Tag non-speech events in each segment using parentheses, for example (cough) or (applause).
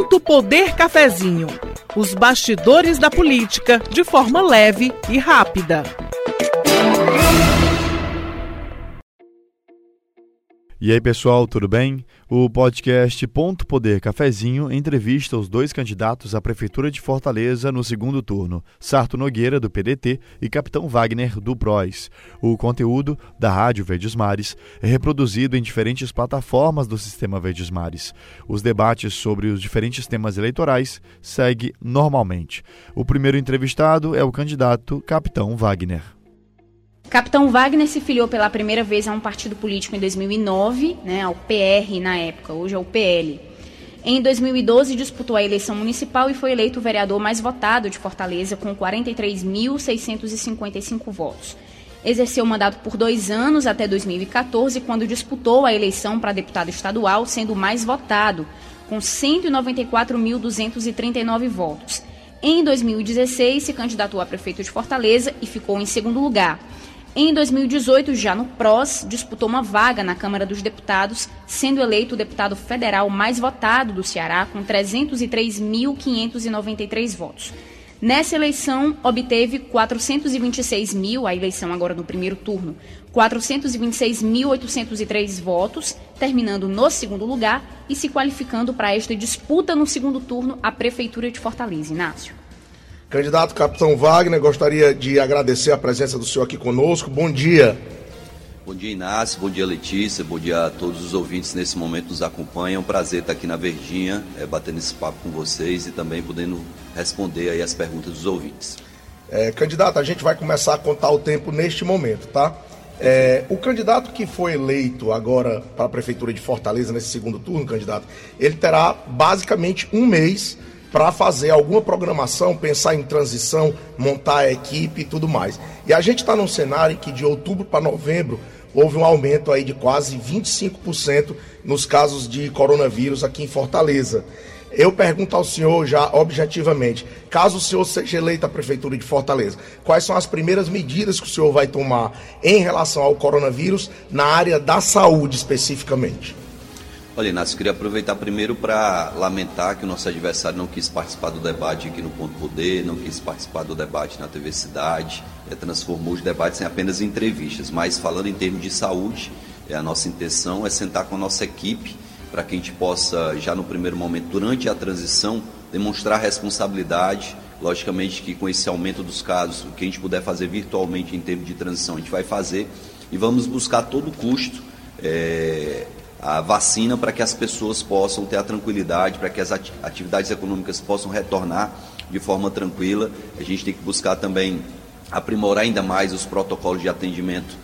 Ponto Poder Cafezinho. Os bastidores da política de forma leve e rápida. E aí, pessoal, tudo bem? O podcast Ponto Poder Cafezinho entrevista os dois candidatos à Prefeitura de Fortaleza no segundo turno, Sarto Nogueira, do PDT, e Capitão Wagner, do PROS. O conteúdo da Rádio Verdes Mares é reproduzido em diferentes plataformas do Sistema Verdes Mares. Os debates sobre os diferentes temas eleitorais seguem normalmente. O primeiro entrevistado é o candidato Capitão Wagner. Capitão Wagner se filiou pela primeira vez a um partido político em 2009, né, ao PR na época, hoje é o PL. Em 2012, disputou a eleição municipal e foi eleito o vereador mais votado de Fortaleza, com 43.655 votos. Exerceu o mandato por dois anos, até 2014, quando disputou a eleição para deputado estadual, sendo o mais votado, com 194.239 votos. Em 2016, se candidatou a prefeito de Fortaleza e ficou em segundo lugar. Em 2018, já no PROS, disputou uma vaga na Câmara dos Deputados, sendo eleito o deputado federal mais votado do Ceará, com 303.593 votos. Nessa eleição, obteve 426 mil, a eleição agora no primeiro turno, 426.803 votos, terminando no segundo lugar e se qualificando para esta disputa no segundo turno à Prefeitura de Fortaleza. Inácio. Candidato Capitão Wagner, gostaria de agradecer a presença do senhor aqui conosco. Bom dia. Bom dia, Inácio. Bom dia, Letícia. Bom dia a todos os ouvintes nesse momento nos acompanham. É um prazer estar aqui na Verdinha, é, batendo esse papo com vocês e também podendo responder aí as perguntas dos ouvintes. É, candidato, a gente vai começar a contar o tempo neste momento, tá? É, o candidato que foi eleito agora para a Prefeitura de Fortaleza nesse segundo turno, candidato, ele terá basicamente um mês para fazer alguma programação, pensar em transição, montar a equipe e tudo mais. E a gente está num cenário que de outubro para novembro houve um aumento aí de quase 25% nos casos de coronavírus aqui em Fortaleza. Eu pergunto ao senhor já objetivamente, caso o senhor seja eleito à prefeitura de Fortaleza, quais são as primeiras medidas que o senhor vai tomar em relação ao coronavírus na área da saúde especificamente? Olha, Inácio, queria aproveitar primeiro para lamentar que o nosso adversário não quis participar do debate aqui no Ponto Poder, não quis participar do debate na TV Cidade, é, transformou os debates em apenas entrevistas. Mas falando em termos de saúde, é, a nossa intenção é sentar com a nossa equipe para que a gente possa, já no primeiro momento, durante a transição, demonstrar responsabilidade. Logicamente que com esse aumento dos casos, o que a gente puder fazer virtualmente em termos de transição, a gente vai fazer e vamos buscar todo custo é, a vacina para que as pessoas possam ter a tranquilidade, para que as atividades econômicas possam retornar de forma tranquila. A gente tem que buscar também aprimorar ainda mais os protocolos de atendimento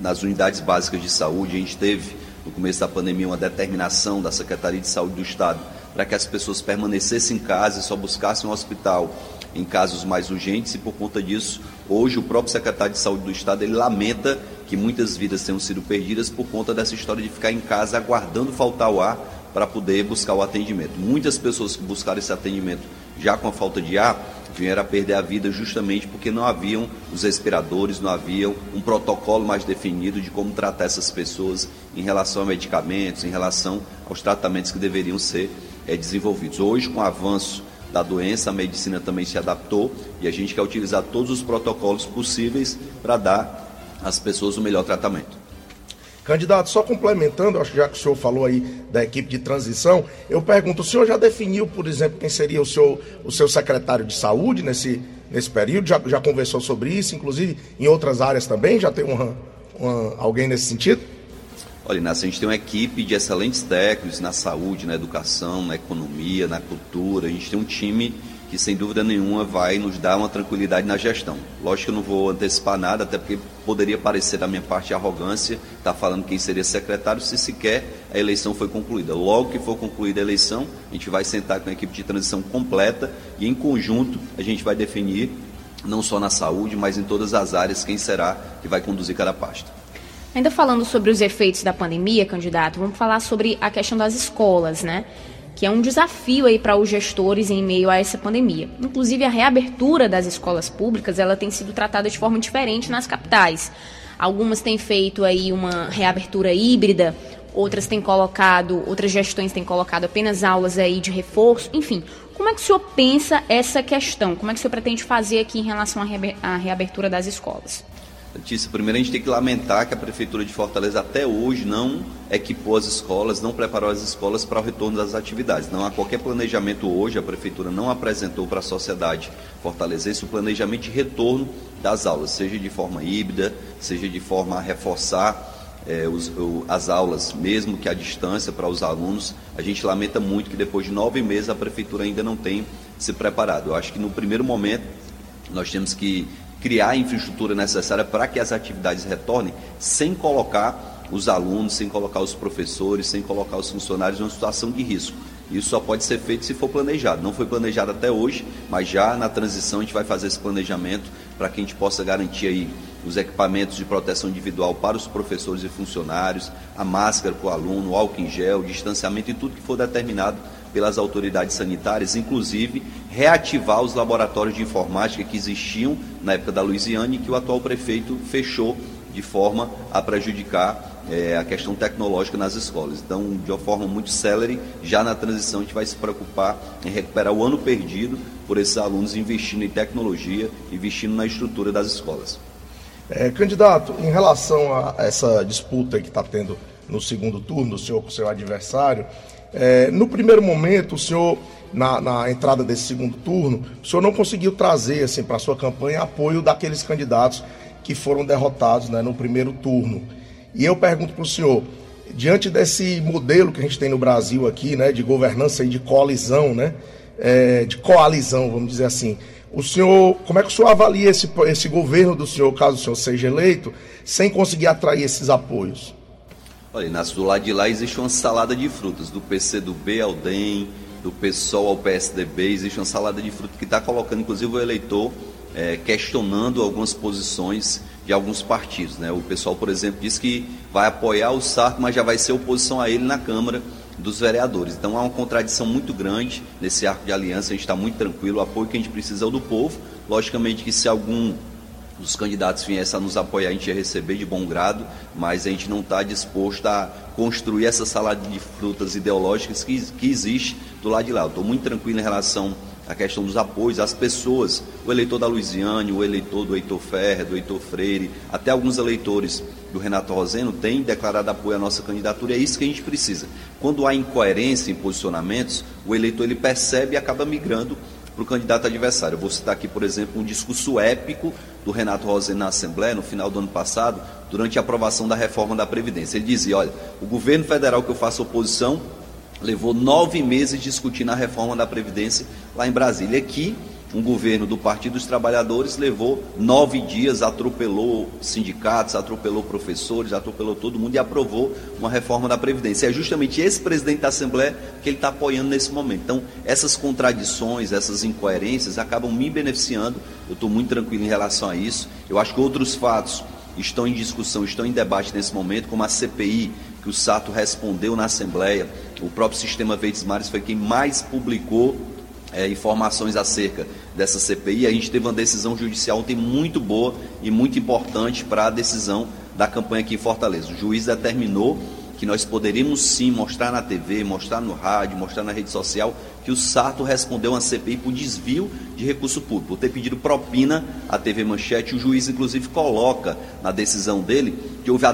nas unidades básicas de saúde. A gente teve, no começo da pandemia, uma determinação da Secretaria de Saúde do Estado para que as pessoas permanecessem em casa e só buscassem um hospital em casos mais urgentes e por conta disso, hoje o próprio secretário de Saúde do Estado ele lamenta que muitas vidas tenham sido perdidas por conta dessa história de ficar em casa aguardando faltar o ar para poder buscar o atendimento. Muitas pessoas que buscaram esse atendimento já com a falta de ar vieram a perder a vida justamente porque não haviam os respiradores, não havia um protocolo mais definido de como tratar essas pessoas em relação a medicamentos, em relação aos tratamentos que deveriam ser é, desenvolvidos. Hoje, com o avanço da doença, a medicina também se adaptou e a gente quer utilizar todos os protocolos possíveis para dar às pessoas o melhor tratamento. Candidato, só complementando, acho que já que o senhor falou aí da equipe de transição, eu pergunto, o senhor já definiu, por exemplo, quem seria o seu, o seu secretário de saúde nesse, nesse período? Já, já conversou sobre isso, inclusive em outras áreas também? Já tem uma, uma, alguém nesse sentido? Olha, Inácio, a gente tem uma equipe de excelentes técnicos na saúde, na educação, na economia, na cultura. A gente tem um time que, sem dúvida nenhuma, vai nos dar uma tranquilidade na gestão. Lógico que eu não vou antecipar nada, até porque poderia parecer da minha parte arrogância estar tá falando quem seria secretário se sequer a eleição foi concluída. Logo que for concluída a eleição, a gente vai sentar com a equipe de transição completa e, em conjunto, a gente vai definir, não só na saúde, mas em todas as áreas, quem será que vai conduzir cada pasta. Ainda falando sobre os efeitos da pandemia, candidato, vamos falar sobre a questão das escolas, né? Que é um desafio aí para os gestores em meio a essa pandemia. Inclusive a reabertura das escolas públicas, ela tem sido tratada de forma diferente nas capitais. Algumas têm feito aí uma reabertura híbrida, outras têm colocado, outras gestões têm colocado apenas aulas aí de reforço, enfim. Como é que o senhor pensa essa questão? Como é que o senhor pretende fazer aqui em relação à reabertura das escolas? Letícia, primeiro a gente tem que lamentar que a Prefeitura de Fortaleza até hoje não equipou as escolas, não preparou as escolas para o retorno das atividades. Não há qualquer planejamento hoje, a Prefeitura não apresentou para a sociedade fortalezense o planejamento de retorno das aulas, seja de forma híbrida, seja de forma a reforçar é, os, o, as aulas, mesmo que à distância para os alunos. A gente lamenta muito que depois de nove meses a Prefeitura ainda não tem se preparado. Eu acho que no primeiro momento nós temos que criar a infraestrutura necessária para que as atividades retornem, sem colocar os alunos, sem colocar os professores, sem colocar os funcionários em uma situação de risco. Isso só pode ser feito se for planejado. Não foi planejado até hoje, mas já na transição a gente vai fazer esse planejamento para que a gente possa garantir aí os equipamentos de proteção individual para os professores e funcionários, a máscara para o aluno, o álcool em gel, o distanciamento e tudo que for determinado pelas autoridades sanitárias, inclusive reativar os laboratórios de informática que existiam na época da Luiziane e que o atual prefeito fechou de forma a prejudicar é, a questão tecnológica nas escolas. Então, de uma forma muito célere, já na transição a gente vai se preocupar em recuperar o ano perdido por esses alunos investindo em tecnologia, investindo na estrutura das escolas. É, candidato, em relação a essa disputa que está tendo no segundo turno, o senhor com o seu adversário, é, no primeiro momento, o senhor, na, na, entrada desse segundo turno, o senhor não conseguiu trazer assim, para a sua campanha apoio daqueles candidatos que foram derrotados né, no primeiro turno. E eu pergunto para o senhor, diante desse modelo que a gente tem no Brasil aqui, né, de governança e de coalizão, né, é, de coalizão, vamos dizer assim, o senhor, como é que o senhor avalia esse, esse governo do senhor, caso o senhor seja eleito, sem conseguir atrair esses apoios? Olha, Inácio, do lado de lá existe uma salada de frutas, do PC do B ao DEM, do PSOL ao PSDB, existe uma salada de frutas que está colocando, inclusive, o eleitor é, questionando algumas posições de alguns partidos. Né? O pessoal, por exemplo, diz que vai apoiar o Sarto, mas já vai ser oposição a ele na Câmara dos vereadores. Então há uma contradição muito grande nesse arco de aliança, a gente está muito tranquilo, o apoio que a gente precisa é o do povo. Logicamente que se algum dos candidatos viesse a nos apoiar, a gente ia receber de bom grado, mas a gente não está disposto a construir essa salada de frutas ideológicas que, que existe do lado de lá. Estou muito tranquilo em relação a questão dos apoios às pessoas, o eleitor da Luiziane, o eleitor do Heitor Ferre, do Heitor Freire, até alguns eleitores do Renato Roseno têm declarado apoio à nossa candidatura, é isso que a gente precisa. Quando há incoerência em posicionamentos, o eleitor ele percebe e acaba migrando para o candidato adversário. Eu vou citar aqui, por exemplo, um discurso épico do Renato Roseno na Assembleia, no final do ano passado, durante a aprovação da reforma da Previdência. Ele dizia, olha, o governo federal que eu faço oposição levou nove meses discutindo a reforma da Previdência lá em Brasília. Aqui, um governo do Partido dos Trabalhadores levou nove dias, atropelou sindicatos, atropelou professores, atropelou todo mundo e aprovou uma reforma da Previdência. É justamente esse presidente da Assembleia que ele está apoiando nesse momento. Então, essas contradições, essas incoerências acabam me beneficiando. Eu estou muito tranquilo em relação a isso. Eu acho que outros fatos estão em discussão, estão em debate nesse momento, como a CPI, que o Sato respondeu na Assembleia. O próprio Sistema Verdes Mares foi quem mais publicou é, informações acerca dessa CPI. A gente teve uma decisão judicial ontem muito boa e muito importante para a decisão da campanha aqui em Fortaleza. O juiz determinou que nós poderíamos sim mostrar na TV, mostrar no rádio, mostrar na rede social que o Sarto respondeu a CPI por desvio de recurso público, por ter pedido propina à TV Manchete. O juiz, inclusive, coloca na decisão dele que houve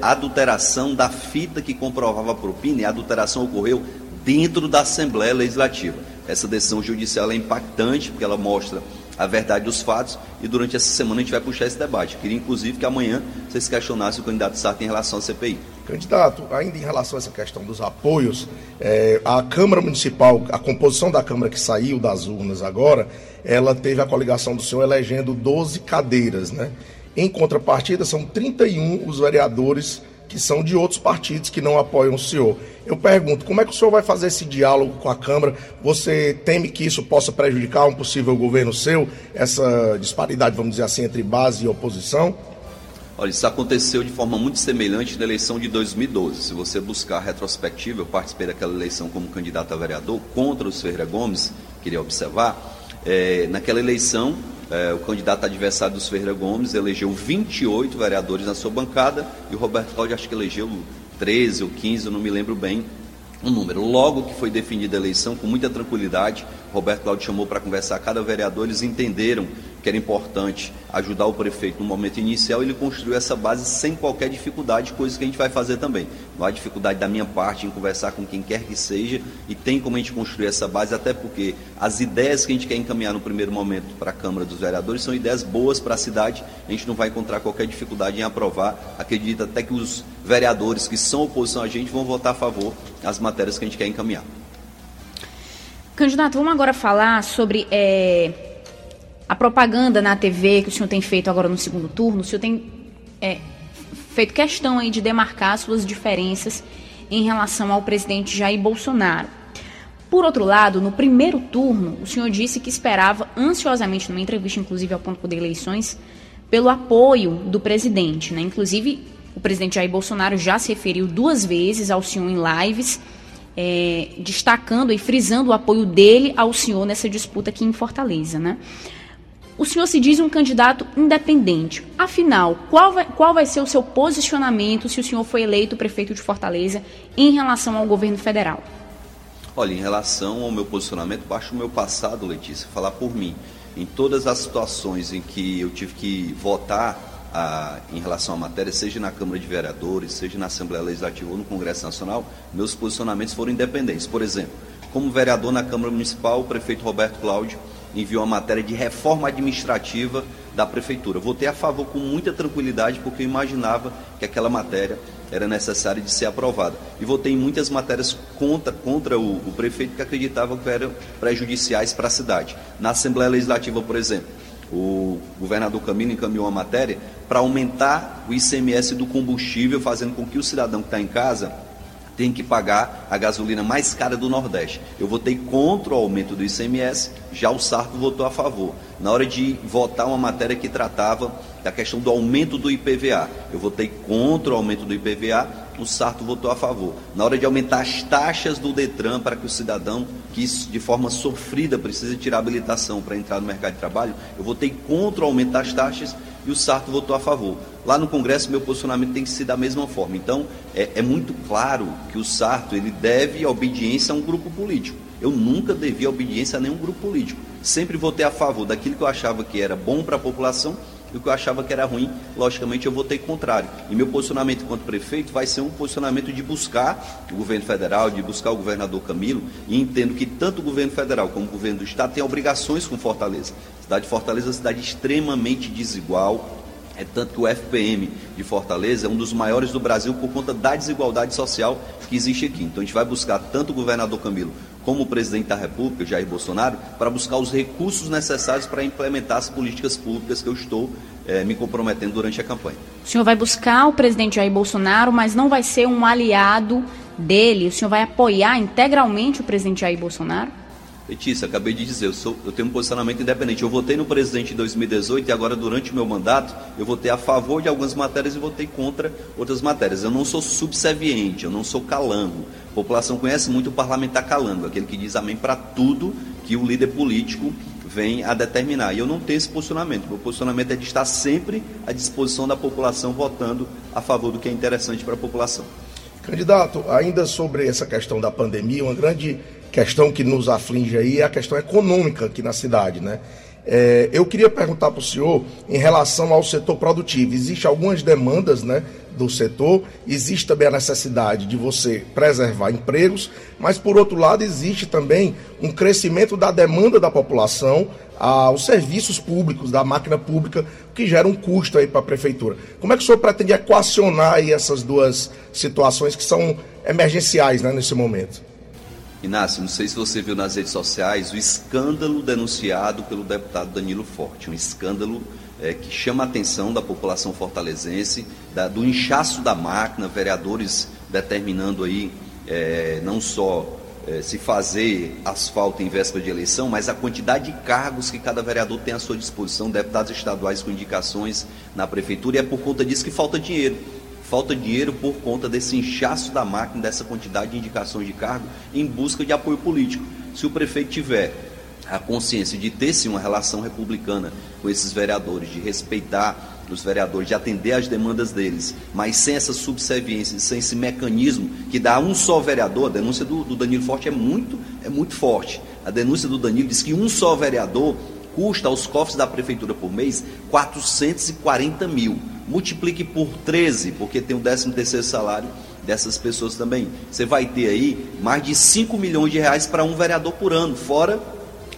adulteração da fita que comprovava a propina e a adulteração ocorreu dentro da Assembleia Legislativa. Essa decisão judicial é impactante porque ela mostra a verdade dos fatos e durante essa semana a gente vai puxar esse debate. queria inclusive que amanhã vocês questionassem o candidato Sarto em relação à CPI. Candidato, ainda em relação a essa questão dos apoios, é, a Câmara Municipal, a composição da Câmara que saiu das urnas agora, ela teve a coligação do senhor elegendo 12 cadeiras, né? Em contrapartida, são 31 os vereadores que são de outros partidos que não apoiam o senhor. Eu pergunto, como é que o senhor vai fazer esse diálogo com a Câmara? Você teme que isso possa prejudicar um possível governo seu, essa disparidade, vamos dizer assim, entre base e oposição? Olha, isso aconteceu de forma muito semelhante na eleição de 2012. Se você buscar a retrospectiva, eu participei daquela eleição como candidato a vereador contra os Ferreira Gomes, queria observar. É, naquela eleição, é, o candidato adversário dos Ferreira Gomes elegeu 28 vereadores na sua bancada e o Roberto Cláudio acho que elegeu 13 ou 15, eu não me lembro bem, um número. Logo que foi definida a eleição, com muita tranquilidade, Roberto Cláudio chamou para conversar cada vereador, eles entenderam que era importante ajudar o prefeito no momento inicial, ele construiu essa base sem qualquer dificuldade, coisa que a gente vai fazer também. Não há dificuldade da minha parte em conversar com quem quer que seja e tem como a gente construir essa base, até porque as ideias que a gente quer encaminhar no primeiro momento para a Câmara dos Vereadores são ideias boas para a cidade, a gente não vai encontrar qualquer dificuldade em aprovar. Acredito até que os vereadores que são oposição a gente vão votar a favor das matérias que a gente quer encaminhar. Candidato, vamos agora falar sobre é, a propaganda na TV que o senhor tem feito agora no segundo turno. O senhor tem é, feito questão aí de demarcar suas diferenças em relação ao presidente Jair Bolsonaro. Por outro lado, no primeiro turno, o senhor disse que esperava ansiosamente, numa entrevista, inclusive ao Ponto Poder Eleições, pelo apoio do presidente. Né? Inclusive, o presidente Jair Bolsonaro já se referiu duas vezes ao senhor em lives é, destacando e frisando o apoio dele ao senhor nessa disputa aqui em Fortaleza, né? O senhor se diz um candidato independente. Afinal, qual vai, qual vai ser o seu posicionamento se o senhor for eleito prefeito de Fortaleza em relação ao governo federal? Olha, em relação ao meu posicionamento, baixo o meu passado, Letícia, falar por mim. Em todas as situações em que eu tive que votar a, em relação à matéria, seja na Câmara de Vereadores, seja na Assembleia Legislativa ou no Congresso Nacional, meus posicionamentos foram independentes. Por exemplo, como vereador na Câmara Municipal, o prefeito Roberto Cláudio enviou a matéria de reforma administrativa da Prefeitura. Votei a favor com muita tranquilidade, porque eu imaginava que aquela matéria era necessária de ser aprovada. E votei em muitas matérias contra, contra o, o prefeito que acreditava que eram prejudiciais para a cidade. Na Assembleia Legislativa, por exemplo, o governador Camilo encaminhou uma matéria para aumentar o ICMS do combustível, fazendo com que o cidadão que está em casa tenha que pagar a gasolina mais cara do Nordeste. Eu votei contra o aumento do ICMS, já o Sarto votou a favor. Na hora de votar uma matéria que tratava da questão do aumento do IPVA, eu votei contra o aumento do IPVA, o Sarto votou a favor. Na hora de aumentar as taxas do Detran para que o cidadão que de forma sofrida precisa tirar habilitação para entrar no mercado de trabalho, eu votei contra o aumento das taxas e o Sarto votou a favor. Lá no Congresso, meu posicionamento tem que ser da mesma forma. Então, é, é muito claro que o Sarto ele deve obediência a um grupo político. Eu nunca devi obediência a nenhum grupo político. Sempre votei a favor daquilo que eu achava que era bom para a população e o que eu achava que era ruim, logicamente eu votei contrário. E meu posicionamento enquanto prefeito vai ser um posicionamento de buscar o governo federal, de buscar o governador Camilo, e entendo que tanto o governo federal como o governo do estado têm obrigações com Fortaleza. Cidade de Fortaleza é uma cidade extremamente desigual, é tanto que o FPM de Fortaleza é um dos maiores do Brasil por conta da desigualdade social que existe aqui. Então a gente vai buscar tanto o governador Camilo como o presidente da República, Jair Bolsonaro, para buscar os recursos necessários para implementar as políticas públicas que eu estou é, me comprometendo durante a campanha. O senhor vai buscar o presidente Jair Bolsonaro, mas não vai ser um aliado dele? O senhor vai apoiar integralmente o presidente Jair Bolsonaro? Letícia, acabei de dizer, eu, sou, eu, tenho um posicionamento independente. Eu votei no presidente em 2018 e agora, durante o meu mandato, eu votei a favor de algumas matérias e votei contra outras matérias. Eu não sou subserviente, eu não sou calango. A população conhece muito o parlamentar calango, aquele que diz amém para tudo que o líder político vem a determinar. E eu não tenho esse posicionamento. Meu posicionamento é de estar sempre à disposição da população, votando a favor do que é interessante para a população. Candidato, ainda sobre essa questão da pandemia, uma grande questão que nos aflige aí é a questão econômica aqui na cidade, né? É, eu queria perguntar para o senhor em relação ao setor produtivo. Existem algumas demandas né, do setor, existe também a necessidade de você preservar empregos, mas por outro lado existe também um crescimento da demanda da população aos serviços públicos, da máquina pública, que gera um custo aí para a prefeitura. Como é que o senhor pretende equacionar essas duas situações que são emergenciais né, nesse momento? Inácio, não sei se você viu nas redes sociais o escândalo denunciado pelo deputado Danilo Forte, um escândalo é, que chama a atenção da população fortalezense, da, do inchaço da máquina, vereadores determinando aí é, não só é, se fazer asfalto em véspera de eleição, mas a quantidade de cargos que cada vereador tem à sua disposição, deputados estaduais com indicações na prefeitura, e é por conta disso que falta dinheiro falta dinheiro por conta desse inchaço da máquina, dessa quantidade de indicações de cargo, em busca de apoio político. Se o prefeito tiver a consciência de ter sim uma relação republicana com esses vereadores, de respeitar os vereadores de atender às demandas deles, mas sem essa subserviência, sem esse mecanismo que dá um só vereador, a denúncia do, do Danilo Forte é muito, é muito forte. A denúncia do Danilo diz que um só vereador custa aos cofres da prefeitura por mês 440 mil. Multiplique por 13, porque tem o 13 terceiro salário dessas pessoas também. Você vai ter aí mais de 5 milhões de reais para um vereador por ano, fora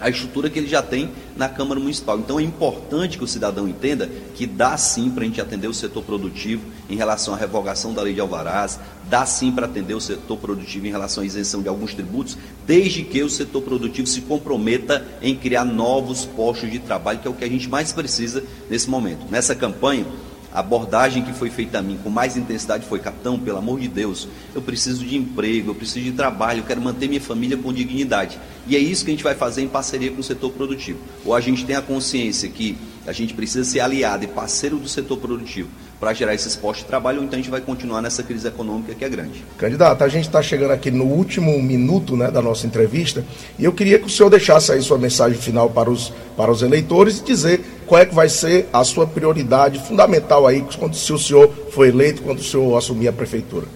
a estrutura que ele já tem na Câmara Municipal. Então é importante que o cidadão entenda que dá sim para a gente atender o setor produtivo em relação à revogação da lei de alvarás, dá sim para atender o setor produtivo em relação à isenção de alguns tributos, desde que o setor produtivo se comprometa em criar novos postos de trabalho, que é o que a gente mais precisa nesse momento. Nessa campanha, a abordagem que foi feita a mim com mais intensidade foi: capitão, pelo amor de Deus, eu preciso de emprego, eu preciso de trabalho, eu quero manter minha família com dignidade. E é isso que a gente vai fazer em parceria com o setor produtivo. Ou a gente tem a consciência que a gente precisa ser aliado e parceiro do setor produtivo para gerar esses postos de trabalho, ou então a gente vai continuar nessa crise econômica que é grande. Candidato, a gente está chegando aqui no último minuto né, da nossa entrevista e eu queria que o senhor deixasse aí sua mensagem final para os, para os eleitores e dizer qual é que vai ser a sua prioridade fundamental aí quando se o senhor for eleito, quando o senhor assumir a prefeitura.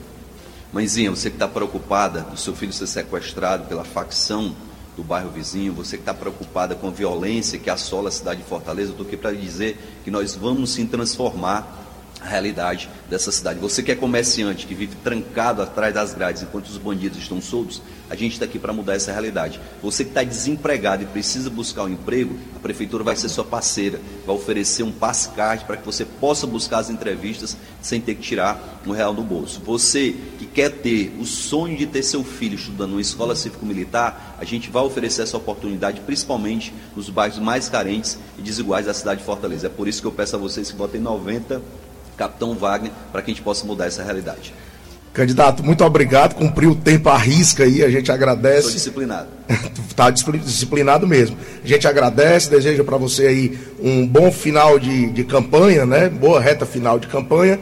Mãezinha, você que está preocupada do seu filho ser sequestrado pela facção do bairro vizinho, você que está preocupada com a violência que assola a cidade de Fortaleza, eu estou aqui para dizer que nós vamos sim transformar a realidade dessa cidade. Você que é comerciante, que vive trancado atrás das grades enquanto os bandidos estão soltos, a gente está aqui para mudar essa realidade. Você que está desempregado e precisa buscar um emprego, a prefeitura vai ser sua parceira, vai oferecer um passe card para que você possa buscar as entrevistas sem ter que tirar um real do bolso. Você que quer ter o sonho de ter seu filho estudando numa escola cívico-militar, a gente vai oferecer essa oportunidade, principalmente nos bairros mais carentes e desiguais da cidade de Fortaleza. É por isso que eu peço a vocês que votem 90 Capitão Wagner, para que a gente possa mudar essa realidade. Candidato, muito obrigado. Cumpriu o tempo à risca aí, a gente agradece. Estou disciplinado. (laughs) Está disciplinado mesmo. A gente agradece, deseja para você aí um bom final de, de campanha, né? Boa reta final de campanha.